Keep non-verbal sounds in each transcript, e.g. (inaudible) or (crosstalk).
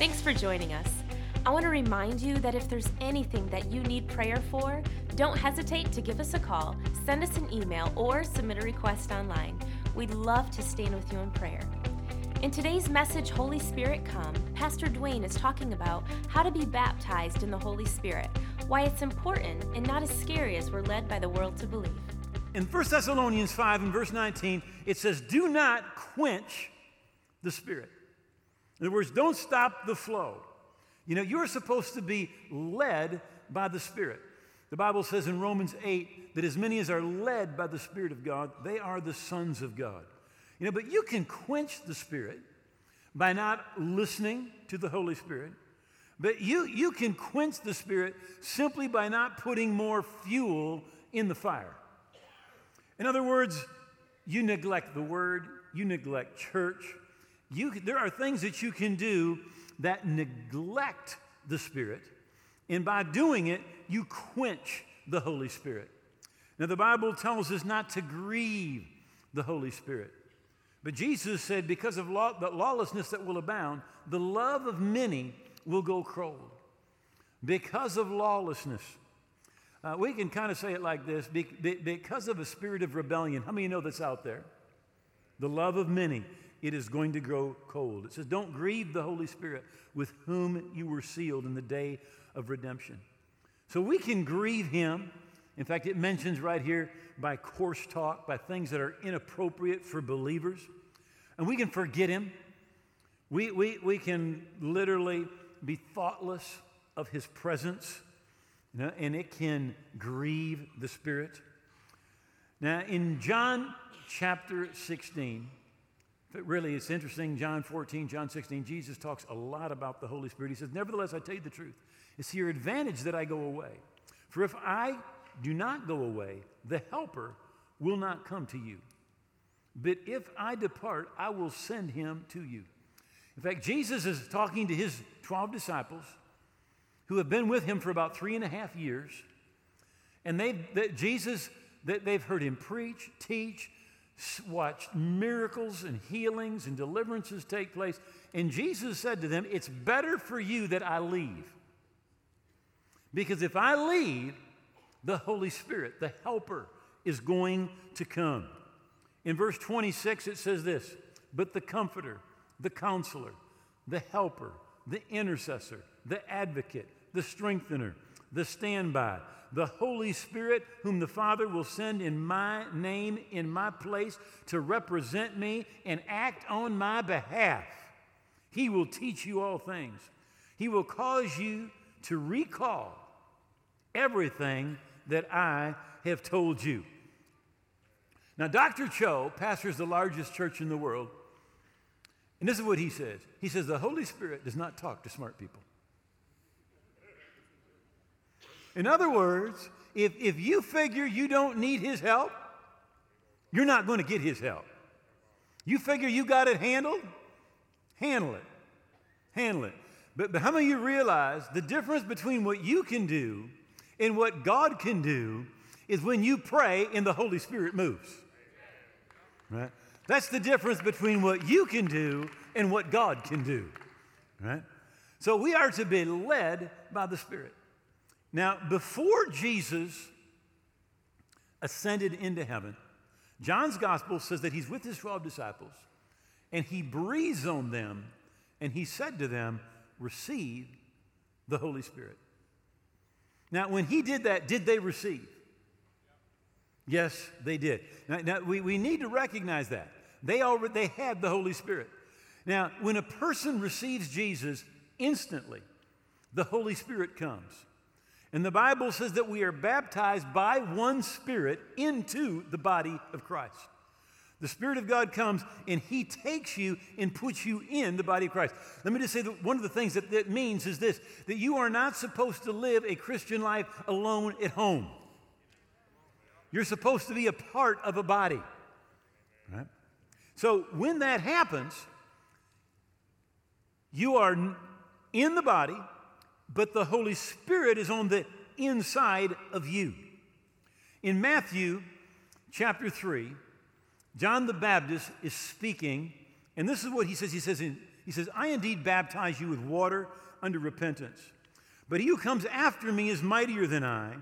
Thanks for joining us. I want to remind you that if there's anything that you need prayer for, don't hesitate to give us a call, send us an email, or submit a request online. We'd love to stand with you in prayer. In today's message, Holy Spirit Come, Pastor Duane is talking about how to be baptized in the Holy Spirit, why it's important and not as scary as we're led by the world to believe. In 1 Thessalonians 5 and verse 19, it says, Do not quench the Spirit. In other words, don't stop the flow. You know, you're supposed to be led by the Spirit. The Bible says in Romans 8 that as many as are led by the Spirit of God, they are the sons of God. You know, but you can quench the Spirit by not listening to the Holy Spirit. But you, you can quench the Spirit simply by not putting more fuel in the fire. In other words, you neglect the Word, you neglect church. You, there are things that you can do that neglect the Spirit, and by doing it, you quench the Holy Spirit. Now, the Bible tells us not to grieve the Holy Spirit. But Jesus said, because of law, the lawlessness that will abound, the love of many will go cold. Because of lawlessness. Uh, we can kind of say it like this be, be, because of a spirit of rebellion. How many know that's out there? The love of many, it is going to grow cold. It says, Don't grieve the Holy Spirit with whom you were sealed in the day of redemption. So we can grieve Him. In fact, it mentions right here by coarse talk, by things that are inappropriate for believers. And we can forget Him. We, we, we can literally be thoughtless of His presence you know, and it can grieve the Spirit. Now, in John chapter 16, really it's interesting, John 14, John 16, Jesus talks a lot about the Holy Spirit. He says, Nevertheless, I tell you the truth. It's to your advantage that I go away. For if I do not go away, the Helper will not come to you. But if I depart, I will send him to you. In fact, Jesus is talking to his 12 disciples who have been with him for about three and a half years. And they, that Jesus, that they've heard him preach, teach, watched miracles and healings and deliverances take place. And Jesus said to them, It's better for you that I leave. Because if I leave, the Holy Spirit, the Helper, is going to come. In verse 26, it says this But the Comforter, the Counselor, the Helper, the Intercessor, the Advocate, the strengthener, the standby, the Holy Spirit, whom the Father will send in my name, in my place, to represent me and act on my behalf. He will teach you all things. He will cause you to recall everything that I have told you. Now, Dr. Cho pastors the largest church in the world, and this is what he says He says, The Holy Spirit does not talk to smart people. In other words, if, if you figure you don't need his help, you're not going to get his help. You figure you got it handled, handle it. Handle it. But, but how many of you realize the difference between what you can do and what God can do is when you pray and the Holy Spirit moves? Right? That's the difference between what you can do and what God can do. Right? So we are to be led by the Spirit. Now, before Jesus ascended into heaven, John's gospel says that he's with his 12 disciples and he breathes on them and he said to them, Receive the Holy Spirit. Now, when he did that, did they receive? Yes, they did. Now, now we, we need to recognize that. They, already, they had the Holy Spirit. Now, when a person receives Jesus, instantly the Holy Spirit comes. And the Bible says that we are baptized by one Spirit into the body of Christ. The Spirit of God comes and He takes you and puts you in the body of Christ. Let me just say that one of the things that that means is this that you are not supposed to live a Christian life alone at home. You're supposed to be a part of a body. Right? So when that happens, you are in the body, but the Holy Spirit is on the inside of you. In Matthew chapter 3, John the Baptist is speaking, and this is what he says. He says, He says, I indeed baptize you with water under repentance. But he who comes after me is mightier than I,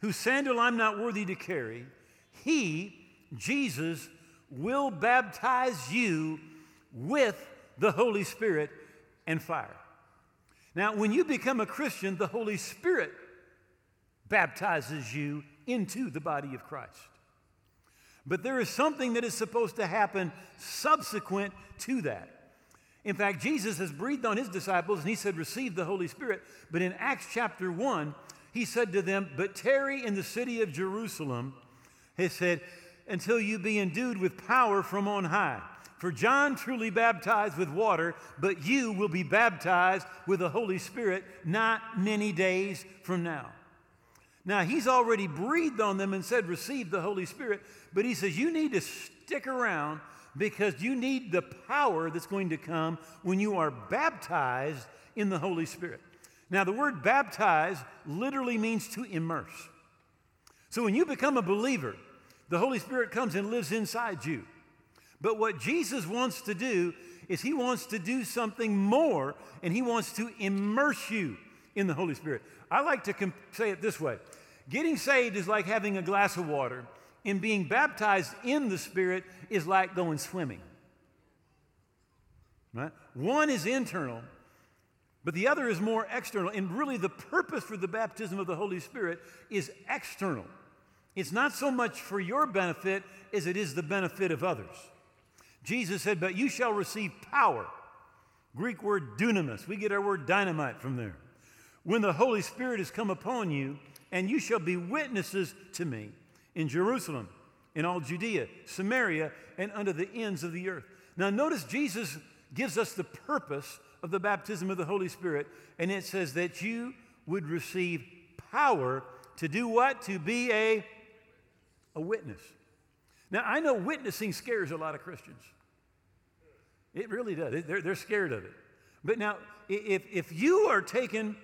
whose sandal I'm not worthy to carry. He, Jesus, will baptize you with the Holy Spirit and fire. Now, when you become a Christian, the Holy Spirit baptizes you into the body of Christ. But there is something that is supposed to happen subsequent to that. In fact, Jesus has breathed on his disciples and he said, Receive the Holy Spirit. But in Acts chapter 1, he said to them, But tarry in the city of Jerusalem, he said, until you be endued with power from on high. For John truly baptized with water, but you will be baptized with the Holy Spirit not many days from now. Now, he's already breathed on them and said, Receive the Holy Spirit, but he says, You need to stick around because you need the power that's going to come when you are baptized in the Holy Spirit. Now, the word baptize literally means to immerse. So, when you become a believer, the Holy Spirit comes and lives inside you. But what Jesus wants to do is he wants to do something more and he wants to immerse you in the Holy Spirit. I like to comp- say it this way getting saved is like having a glass of water, and being baptized in the Spirit is like going swimming. Right? One is internal, but the other is more external. And really, the purpose for the baptism of the Holy Spirit is external. It's not so much for your benefit as it is the benefit of others. Jesus said, But you shall receive power. Greek word dunamis. We get our word dynamite from there. When the Holy Spirit has come upon you, and you shall be witnesses to me in Jerusalem, in all Judea, Samaria, and unto the ends of the earth. Now, notice Jesus gives us the purpose of the baptism of the Holy Spirit, and it says that you would receive power to do what? To be a, a witness. Now, I know witnessing scares a lot of Christians. It really does. They're, they're scared of it. But now, if, if you are taken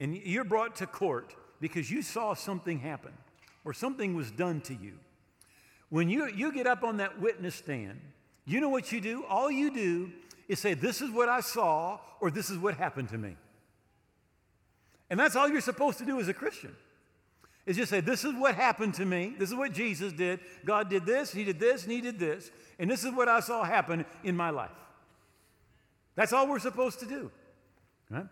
and you're brought to court because you saw something happen or something was done to you, when you, you get up on that witness stand, you know what you do? All you do is say, This is what I saw, or this is what happened to me. And that's all you're supposed to do as a Christian. Is just say, This is what happened to me. This is what Jesus did. God did this, He did this, and He did this. And this is what I saw happen in my life. That's all we're supposed to do. Right?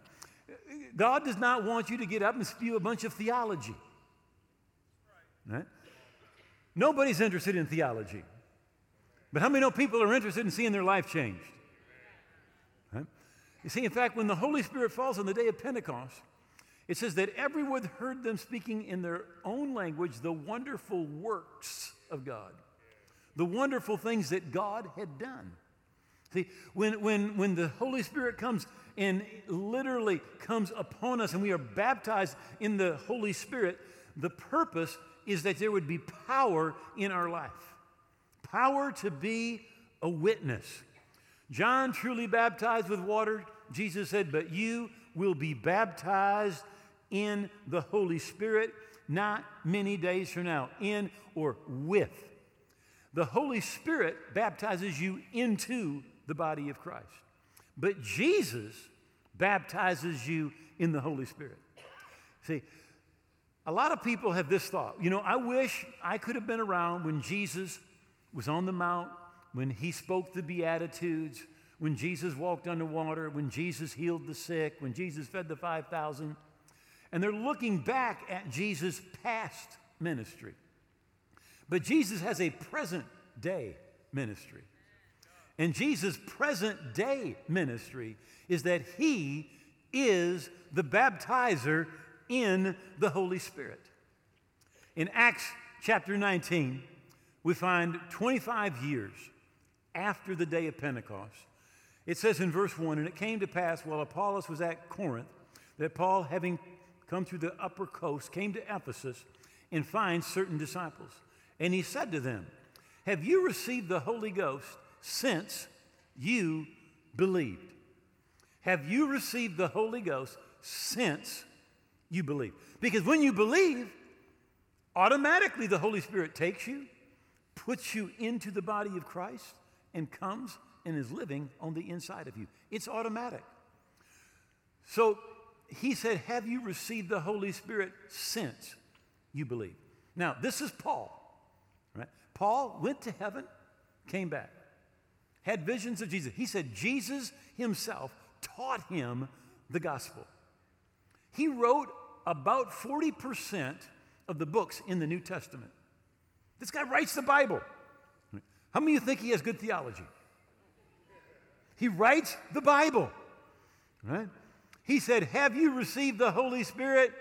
God does not want you to get up and spew a bunch of theology. Right? Nobody's interested in theology. But how many know people are interested in seeing their life changed? Right? You see, in fact, when the Holy Spirit falls on the day of Pentecost, it says that everyone heard them speaking in their own language the wonderful works of God, the wonderful things that God had done. See, when, when, when the Holy Spirit comes and literally comes upon us and we are baptized in the Holy Spirit, the purpose is that there would be power in our life power to be a witness. John truly baptized with water. Jesus said, But you will be baptized in the Holy Spirit not many days from now, in or with. The Holy Spirit baptizes you into the body of Christ. But Jesus baptizes you in the Holy Spirit. See, a lot of people have this thought you know, I wish I could have been around when Jesus was on the Mount, when he spoke the Beatitudes, when Jesus walked the water, when Jesus healed the sick, when Jesus fed the 5,000. And they're looking back at Jesus' past ministry. But Jesus has a present day ministry. And Jesus' present day ministry is that he is the baptizer in the Holy Spirit. In Acts chapter 19, we find 25 years after the day of Pentecost. It says in verse 1 And it came to pass while Apollos was at Corinth that Paul, having come through the upper coast, came to Ephesus and finds certain disciples. And he said to them, Have you received the Holy Ghost since you believed? Have you received the Holy Ghost since you believe? Because when you believe, automatically the Holy Spirit takes you, puts you into the body of Christ, and comes and is living on the inside of you. It's automatic. So he said, Have you received the Holy Spirit since you believe? Now, this is Paul. Right? Paul went to heaven, came back, had visions of Jesus. He said Jesus himself taught him the gospel. He wrote about 40% of the books in the New Testament. This guy writes the Bible. How many of you think he has good theology? He writes the Bible, right? He said, Have you received the Holy Spirit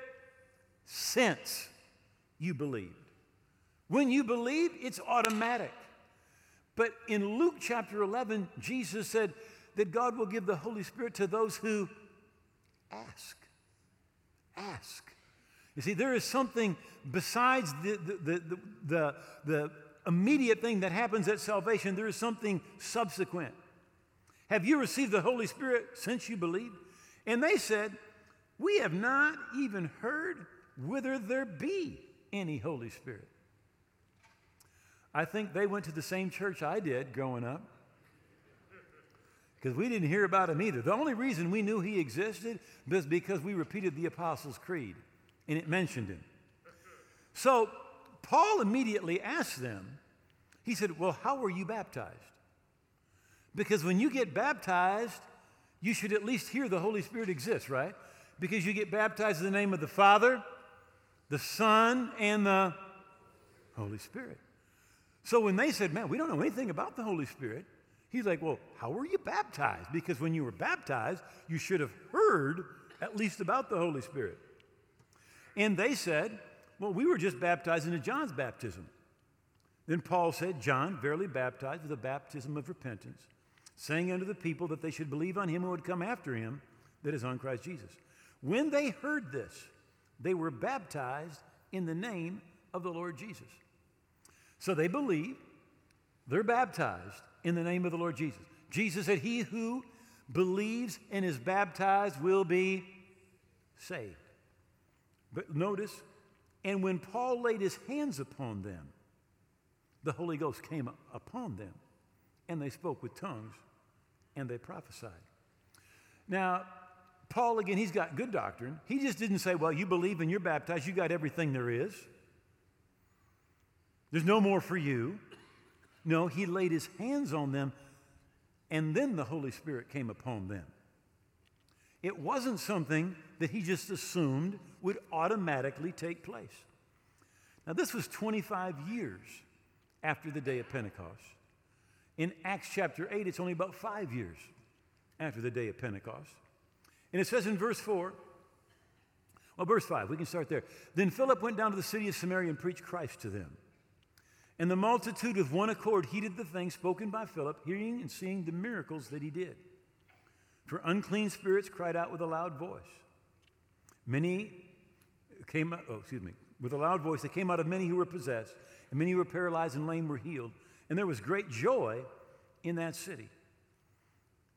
since you believed? When you believe, it's automatic. But in Luke chapter 11, Jesus said that God will give the Holy Spirit to those who ask. Ask. You see, there is something besides the, the, the, the, immediate thing that happens at salvation, there is something subsequent. Have you received the Holy Spirit since you believed? And they said, We have not even heard whether there be any Holy Spirit. I think they went to the same church I did growing up because we didn't hear about him either. The only reason we knew he existed was because we repeated the Apostles' Creed and it mentioned him. So Paul immediately asked them, he said, Well, how were you baptized? Because when you get baptized, you should at least hear the Holy Spirit exists, right? Because you get baptized in the name of the Father, the Son, and the Holy Spirit. So when they said, Man, we don't know anything about the Holy Spirit, he's like, Well, how were you baptized? Because when you were baptized, you should have heard at least about the Holy Spirit. And they said, Well, we were just baptized into John's baptism. Then Paul said, John verily baptized with a baptism of repentance, saying unto the people that they should believe on him who would come after him, that is on Christ Jesus. When they heard this, they were baptized in the name of the Lord Jesus. So they believe, they're baptized in the name of the Lord Jesus. Jesus said, He who believes and is baptized will be saved. But notice, and when Paul laid his hands upon them, the Holy Ghost came upon them, and they spoke with tongues, and they prophesied. Now, Paul, again, he's got good doctrine. He just didn't say, well, you believe and you're baptized, you got everything there is. There's no more for you. No, he laid his hands on them, and then the Holy Spirit came upon them. It wasn't something that he just assumed would automatically take place. Now, this was 25 years after the day of Pentecost. In Acts chapter 8, it's only about five years after the day of Pentecost. And it says in verse 4, well, verse 5, we can start there. Then Philip went down to the city of Samaria and preached Christ to them. And the multitude with one accord heeded the things spoken by Philip, hearing and seeing the miracles that he did. For unclean spirits cried out with a loud voice. Many came oh, excuse me, with a loud voice, they came out of many who were possessed, and many who were paralyzed and lame were healed. And there was great joy in that city.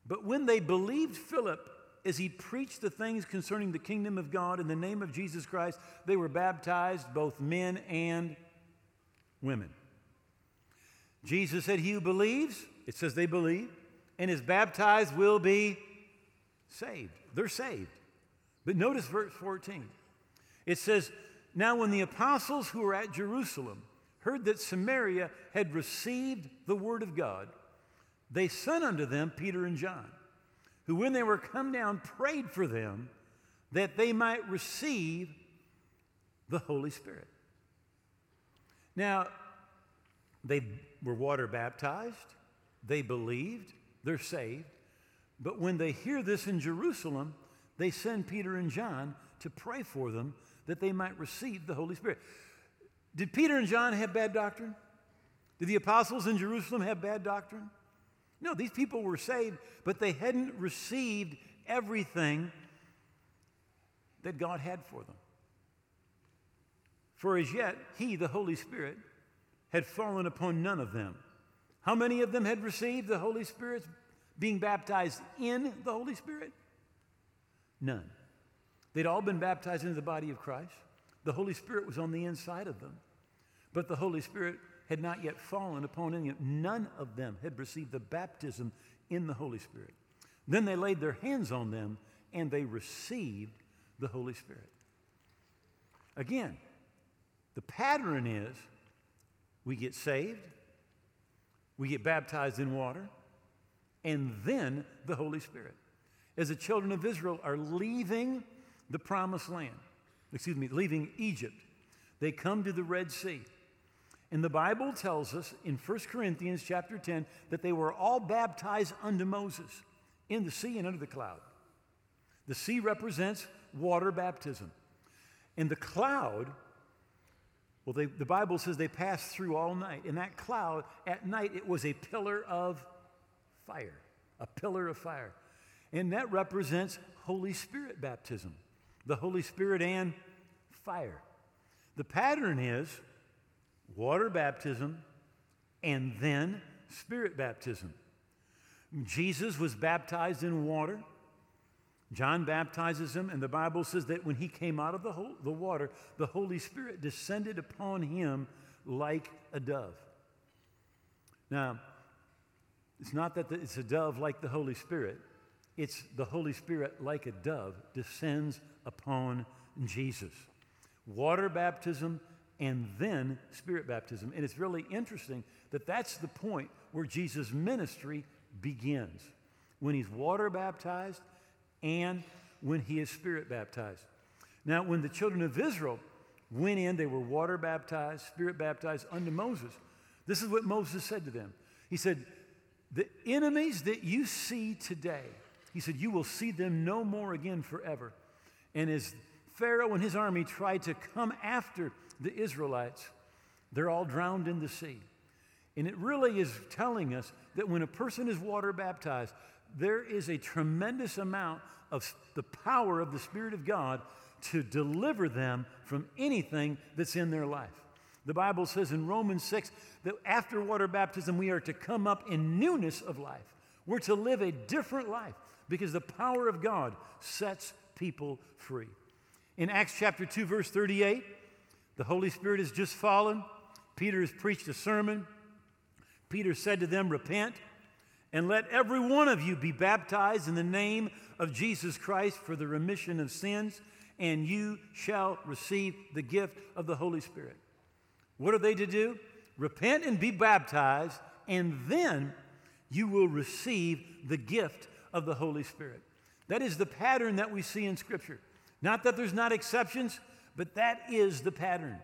But when they believed Philip as he preached the things concerning the kingdom of God in the name of Jesus Christ, they were baptized, both men and women. Jesus said, He who believes, it says they believe, and is baptized will be saved. They're saved. But notice verse 14. It says, Now when the apostles who were at Jerusalem heard that Samaria had received the word of God, they sent unto them Peter and John, who when they were come down prayed for them that they might receive the Holy Spirit. Now, they were water baptized, they believed, they're saved. But when they hear this in Jerusalem, they send Peter and John to pray for them that they might receive the Holy Spirit. Did Peter and John have bad doctrine? Did the apostles in Jerusalem have bad doctrine? No, these people were saved, but they hadn't received everything that God had for them. For as yet, He, the Holy Spirit, had fallen upon none of them. How many of them had received the Holy Spirit being baptized in the Holy Spirit? None. They'd all been baptized into the body of Christ. The Holy Spirit was on the inside of them. But the Holy Spirit had not yet fallen upon any. Of them. None of them had received the baptism in the Holy Spirit. Then they laid their hands on them and they received the Holy Spirit. Again, the pattern is we get saved, we get baptized in water, and then the Holy Spirit. As the children of Israel are leaving the promised land, excuse me, leaving Egypt, they come to the Red Sea. And the Bible tells us in 1 Corinthians chapter 10 that they were all baptized unto Moses in the sea and under the cloud. The sea represents water baptism. And the cloud, well, they, the Bible says they passed through all night. And that cloud, at night, it was a pillar of fire, a pillar of fire. And that represents Holy Spirit baptism, the Holy Spirit and fire. The pattern is water baptism and then spirit baptism. Jesus was baptized in water. John baptizes him, and the Bible says that when he came out of the, the water, the Holy Spirit descended upon him like a dove. Now, it's not that it's a dove like the Holy Spirit, it's the Holy Spirit like a dove descends upon Jesus. Water baptism and then spirit baptism. And it's really interesting that that's the point where Jesus' ministry begins when he's water baptized and when he is spirit baptized. Now, when the children of Israel went in, they were water baptized, spirit baptized unto Moses. This is what Moses said to them. He said, The enemies that you see today, he said, you will see them no more again forever. And as Pharaoh and his army tried to come after the Israelites, they're all drowned in the sea. And it really is telling us that when a person is water baptized, there is a tremendous amount of the power of the Spirit of God to deliver them from anything that's in their life. The Bible says in Romans 6 that after water baptism, we are to come up in newness of life. We're to live a different life because the power of God sets people free. In Acts chapter 2, verse 38, the Holy Spirit has just fallen. Peter has preached a sermon. Peter said to them, Repent, and let every one of you be baptized in the name of Jesus Christ for the remission of sins, and you shall receive the gift of the Holy Spirit. What are they to do? Repent and be baptized, and then you will receive the gift of the Holy Spirit. That is the pattern that we see in Scripture. Not that there's not exceptions, but that is the pattern.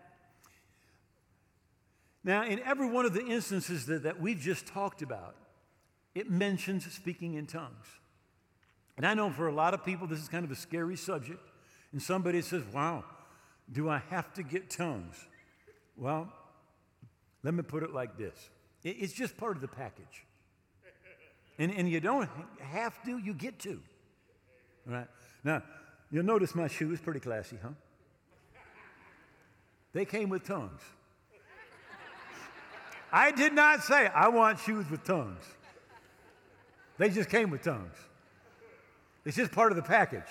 Now, in every one of the instances that, that we've just talked about, it mentions speaking in tongues. And I know for a lot of people, this is kind of a scary subject. And somebody says, Wow, do I have to get tongues? Well, let me put it like this it's just part of the package. And, and you don't have to, you get to. All right? Now, you'll notice my shoes, pretty classy, huh? They came with tongues. I did not say I want shoes with tongues. They just came with tongues. It's just part of the package.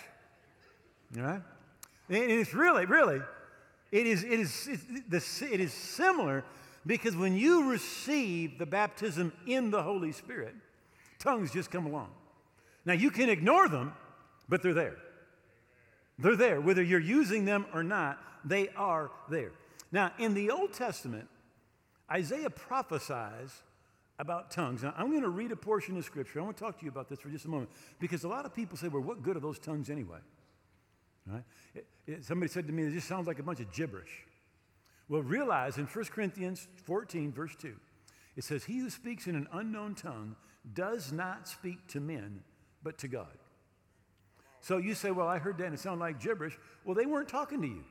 All right? And it's really, really, it is, it is, it is similar because when you receive the baptism in the Holy Spirit, tongues just come along. Now, you can ignore them, but they're there. They're there. Whether you're using them or not, they are there. Now, in the Old Testament, Isaiah prophesies about tongues. Now, I'm going to read a portion of Scripture. I want to talk to you about this for just a moment because a lot of people say, well, what good are those tongues anyway? Right? It, it, somebody said to me, it just sounds like a bunch of gibberish. Well, realize in 1 Corinthians 14, verse 2, it says, He who speaks in an unknown tongue does not speak to men, but to God. So you say, Well, I heard that and it sounded like gibberish. Well, they weren't talking to you.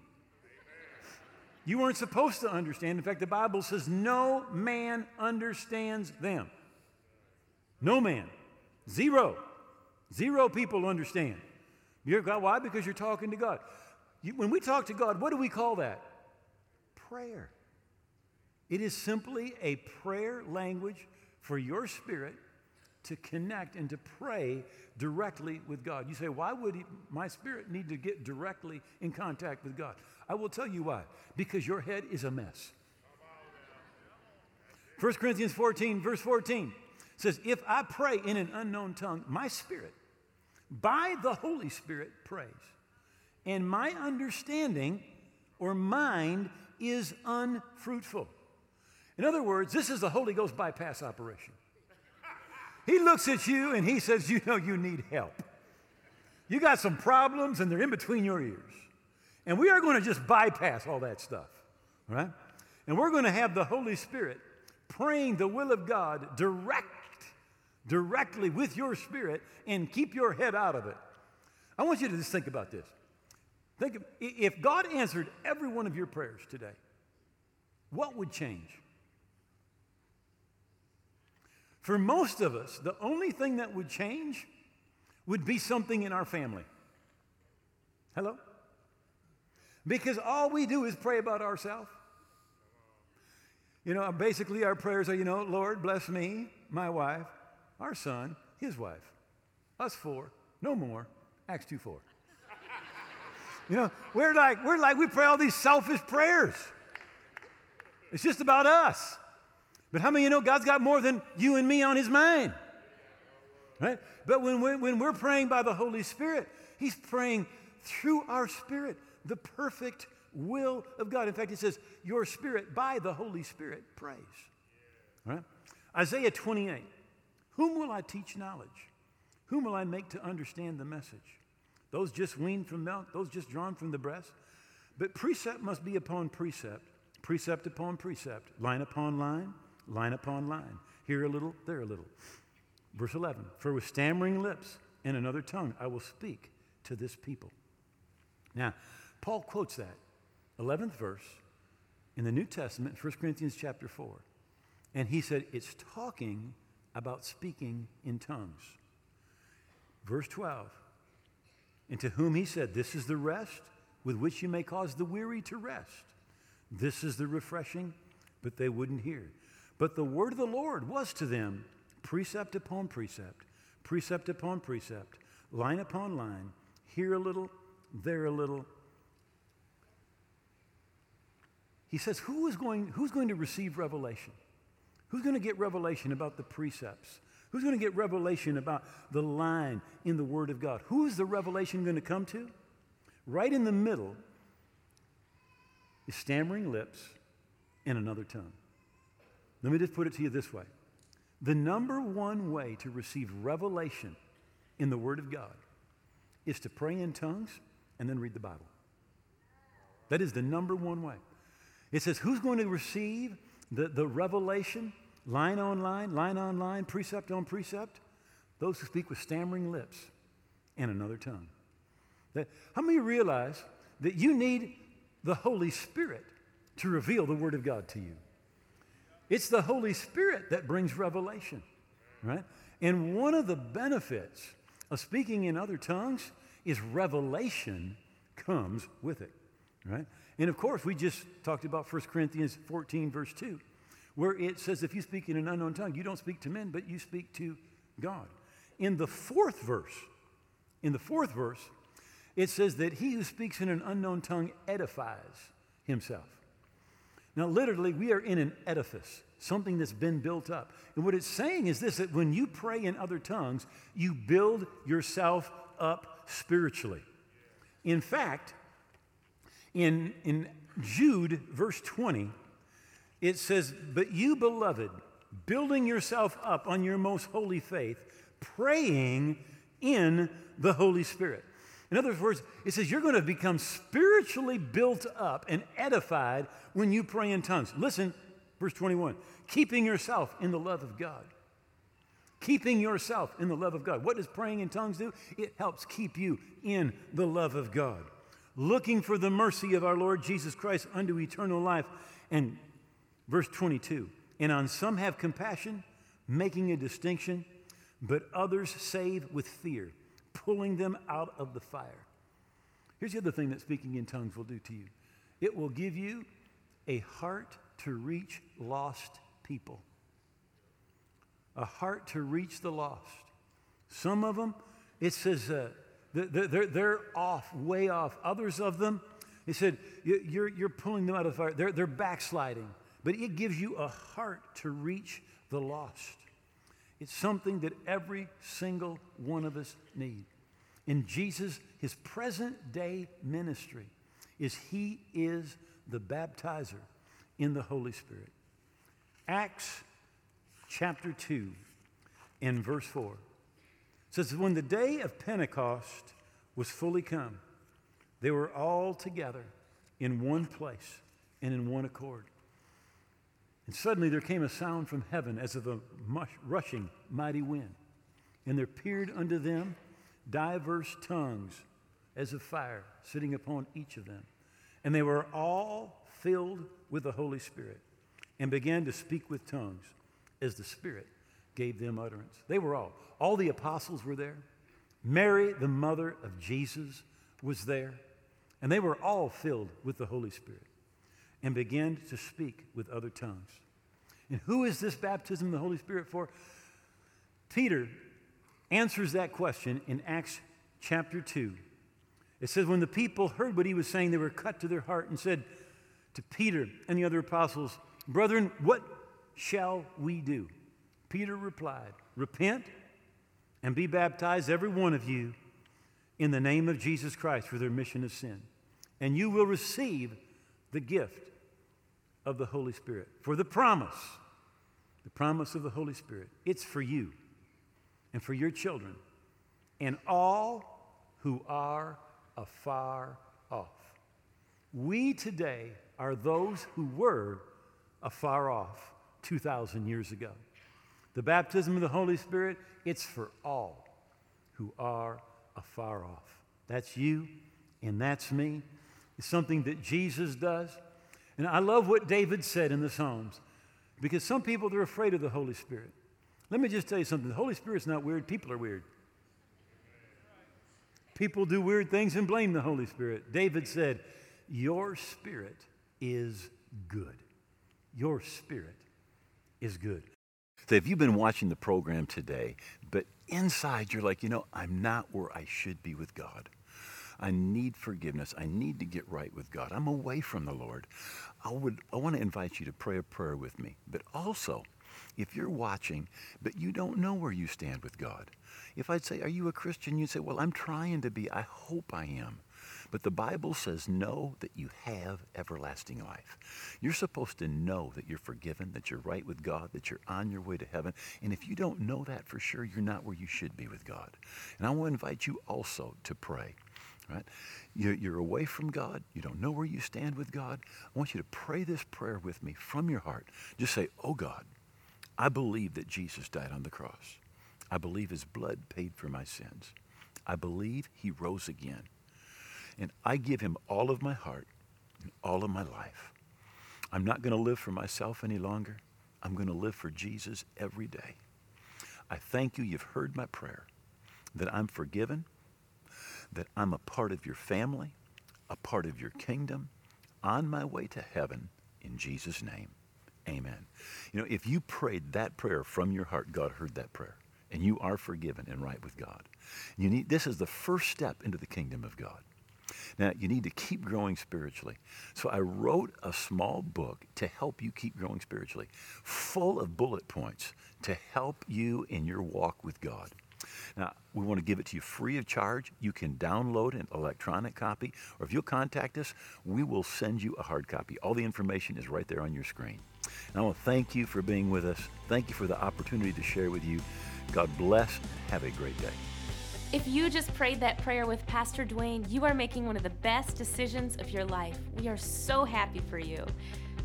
You weren't supposed to understand. In fact, the Bible says no man understands them. No man. Zero. Zero people understand. You're God. Why? Because you're talking to God. You, when we talk to God, what do we call that? Prayer. It is simply a prayer language for your spirit to connect and to pray directly with God. You say, why would he, my spirit need to get directly in contact with God? I will tell you why. Because your head is a mess. 1 Corinthians 14, verse 14 says, If I pray in an unknown tongue, my spirit by the Holy Spirit prays. And my understanding or mind is unfruitful. In other words, this is the Holy Ghost bypass operation. He looks at you and he says, You know, you need help. You got some problems and they're in between your ears. And we are going to just bypass all that stuff, right? And we're going to have the Holy Spirit praying the will of God direct, directly with your spirit and keep your head out of it. I want you to just think about this. Think if God answered every one of your prayers today, what would change? For most of us, the only thing that would change would be something in our family. Hello? Because all we do is pray about ourselves. You know, basically our prayers are, you know, Lord, bless me, my wife, our son, his wife, us four, no more. Acts 2 4. (laughs) you know, we're like, we're like, we pray all these selfish prayers. It's just about us. But how many you know God's got more than you and me on his mind? Right? But when we're, when we're praying by the Holy Spirit, he's praying through our spirit the perfect will of God. In fact, it says, Your spirit by the Holy Spirit prays. Right? Isaiah 28 Whom will I teach knowledge? Whom will I make to understand the message? Those just weaned from milk, those just drawn from the breast. But precept must be upon precept, precept upon precept, line upon line, line upon line. Here a little, there a little. Verse 11 For with stammering lips and another tongue I will speak to this people. Now, Paul quotes that 11th verse in the New Testament, 1 Corinthians chapter 4. And he said it's talking about speaking in tongues. Verse 12. And to whom he said, This is the rest with which you may cause the weary to rest. This is the refreshing, but they wouldn't hear. But the word of the Lord was to them precept upon precept, precept upon precept, line upon line, here a little, there a little, he says, Who is going, who's going to receive revelation? Who's going to get revelation about the precepts? Who's going to get revelation about the line in the Word of God? Who is the revelation going to come to? Right in the middle is stammering lips and another tongue. Let me just put it to you this way the number one way to receive revelation in the Word of God is to pray in tongues and then read the Bible. That is the number one way. It says, Who's going to receive the, the revelation, line on line, line on line, precept on precept? Those who speak with stammering lips and another tongue. That, how many realize that you need the Holy Spirit to reveal the Word of God to you? It's the Holy Spirit that brings revelation, right? And one of the benefits of speaking in other tongues is revelation comes with it, right? And of course, we just talked about 1 Corinthians 14, verse 2, where it says, if you speak in an unknown tongue, you don't speak to men, but you speak to God. In the fourth verse, in the fourth verse, it says that he who speaks in an unknown tongue edifies himself. Now, literally, we are in an edifice, something that's been built up. And what it's saying is this that when you pray in other tongues, you build yourself up spiritually. In fact, in, in Jude, verse 20, it says, But you, beloved, building yourself up on your most holy faith, praying in the Holy Spirit. In other words, it says you're going to become spiritually built up and edified when you pray in tongues. Listen, verse 21 keeping yourself in the love of God. Keeping yourself in the love of God. What does praying in tongues do? It helps keep you in the love of God looking for the mercy of our Lord Jesus Christ unto eternal life. And verse 22 and on some have compassion, making a distinction, but others save with fear, pulling them out of the fire. Here's the other thing that speaking in tongues will do to you it will give you a heart to reach lost people, a heart to reach the lost. Some of them, it says, uh, they're, they're off, way off. Others of them, he said, you're, you're pulling them out of the fire. They're, they're backsliding. But it gives you a heart to reach the lost. It's something that every single one of us need. in Jesus, his present day ministry is he is the baptizer in the Holy Spirit. Acts chapter 2 in verse 4 says, When the day of Pentecost was fully come, they were all together in one place and in one accord. And suddenly there came a sound from heaven as of a rushing mighty wind. And there appeared unto them diverse tongues as of fire sitting upon each of them. And they were all filled with the Holy Spirit and began to speak with tongues as the Spirit gave them utterance. They were all, all the apostles were there. Mary, the mother of Jesus, was there. And they were all filled with the Holy Spirit and began to speak with other tongues. And who is this baptism of the Holy Spirit for? Peter answers that question in Acts chapter 2. It says, When the people heard what he was saying, they were cut to their heart and said to Peter and the other apostles, Brethren, what shall we do? Peter replied, Repent and be baptized, every one of you, in the name of Jesus Christ for the remission of sin, and you will receive the gift of the Holy Spirit. For the promise, the promise of the Holy Spirit, it's for you and for your children and all who are afar off. We today are those who were afar off 2,000 years ago. The baptism of the Holy Spirit, it's for all who are afar off. That's you and that's me. It's something that Jesus does. And I love what David said in the Psalms because some people, they're afraid of the Holy Spirit. Let me just tell you something the Holy Spirit's not weird, people are weird. People do weird things and blame the Holy Spirit. David said, Your spirit is good. Your spirit is good. So if you've been watching the program today, but inside you're like, you know, I'm not where I should be with God. I need forgiveness. I need to get right with God. I'm away from the Lord. I would I want to invite you to pray a prayer with me. But also, if you're watching, but you don't know where you stand with God, if I'd say, Are you a Christian? You'd say, Well, I'm trying to be. I hope I am. But the Bible says, Know that you have everlasting life. You're supposed to know that you're forgiven, that you're right with God, that you're on your way to heaven. And if you don't know that for sure, you're not where you should be with God. And I want to invite you also to pray. Right? You're away from God. You don't know where you stand with God. I want you to pray this prayer with me from your heart. Just say, Oh God, I believe that Jesus died on the cross. I believe his blood paid for my sins. I believe he rose again. And I give him all of my heart and all of my life. I'm not going to live for myself any longer. I'm going to live for Jesus every day. I thank you. You've heard my prayer that I'm forgiven, that I'm a part of your family, a part of your kingdom, on my way to heaven in Jesus' name. Amen. You know, if you prayed that prayer from your heart, God heard that prayer, and you are forgiven and right with God. You need this is the first step into the kingdom of God. Now, you need to keep growing spiritually. So I wrote a small book to help you keep growing spiritually, full of bullet points to help you in your walk with God. Now, we want to give it to you free of charge. You can download an electronic copy, or if you'll contact us, we will send you a hard copy. All the information is right there on your screen. And I want to thank you for being with us. Thank you for the opportunity to share with you. God bless. Have a great day. If you just prayed that prayer with Pastor Duane, you are making one of the best decisions of your life. We are so happy for you.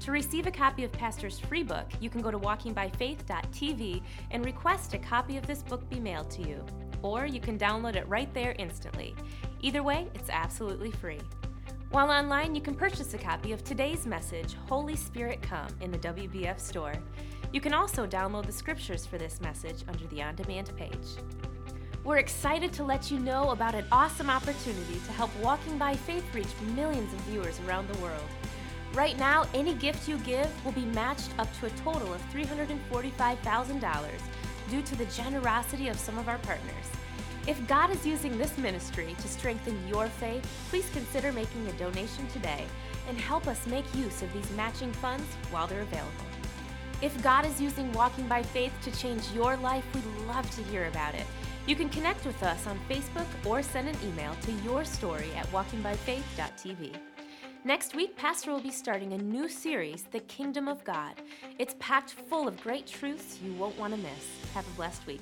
To receive a copy of Pastor's free book, you can go to walkingbyfaith.tv and request a copy of this book be mailed to you. Or you can download it right there instantly. Either way, it's absolutely free. While online, you can purchase a copy of today's message, Holy Spirit Come, in the WBF store. You can also download the scriptures for this message under the on demand page. We're excited to let you know about an awesome opportunity to help Walking by Faith reach millions of viewers around the world. Right now, any gift you give will be matched up to a total of $345,000 due to the generosity of some of our partners. If God is using this ministry to strengthen your faith, please consider making a donation today and help us make use of these matching funds while they're available. If God is using Walking by Faith to change your life, we'd love to hear about it. You can connect with us on Facebook or send an email to your story at walkingbyfaith.tv. Next week, Pastor will be starting a new series, The Kingdom of God. It's packed full of great truths you won't want to miss. Have a blessed week.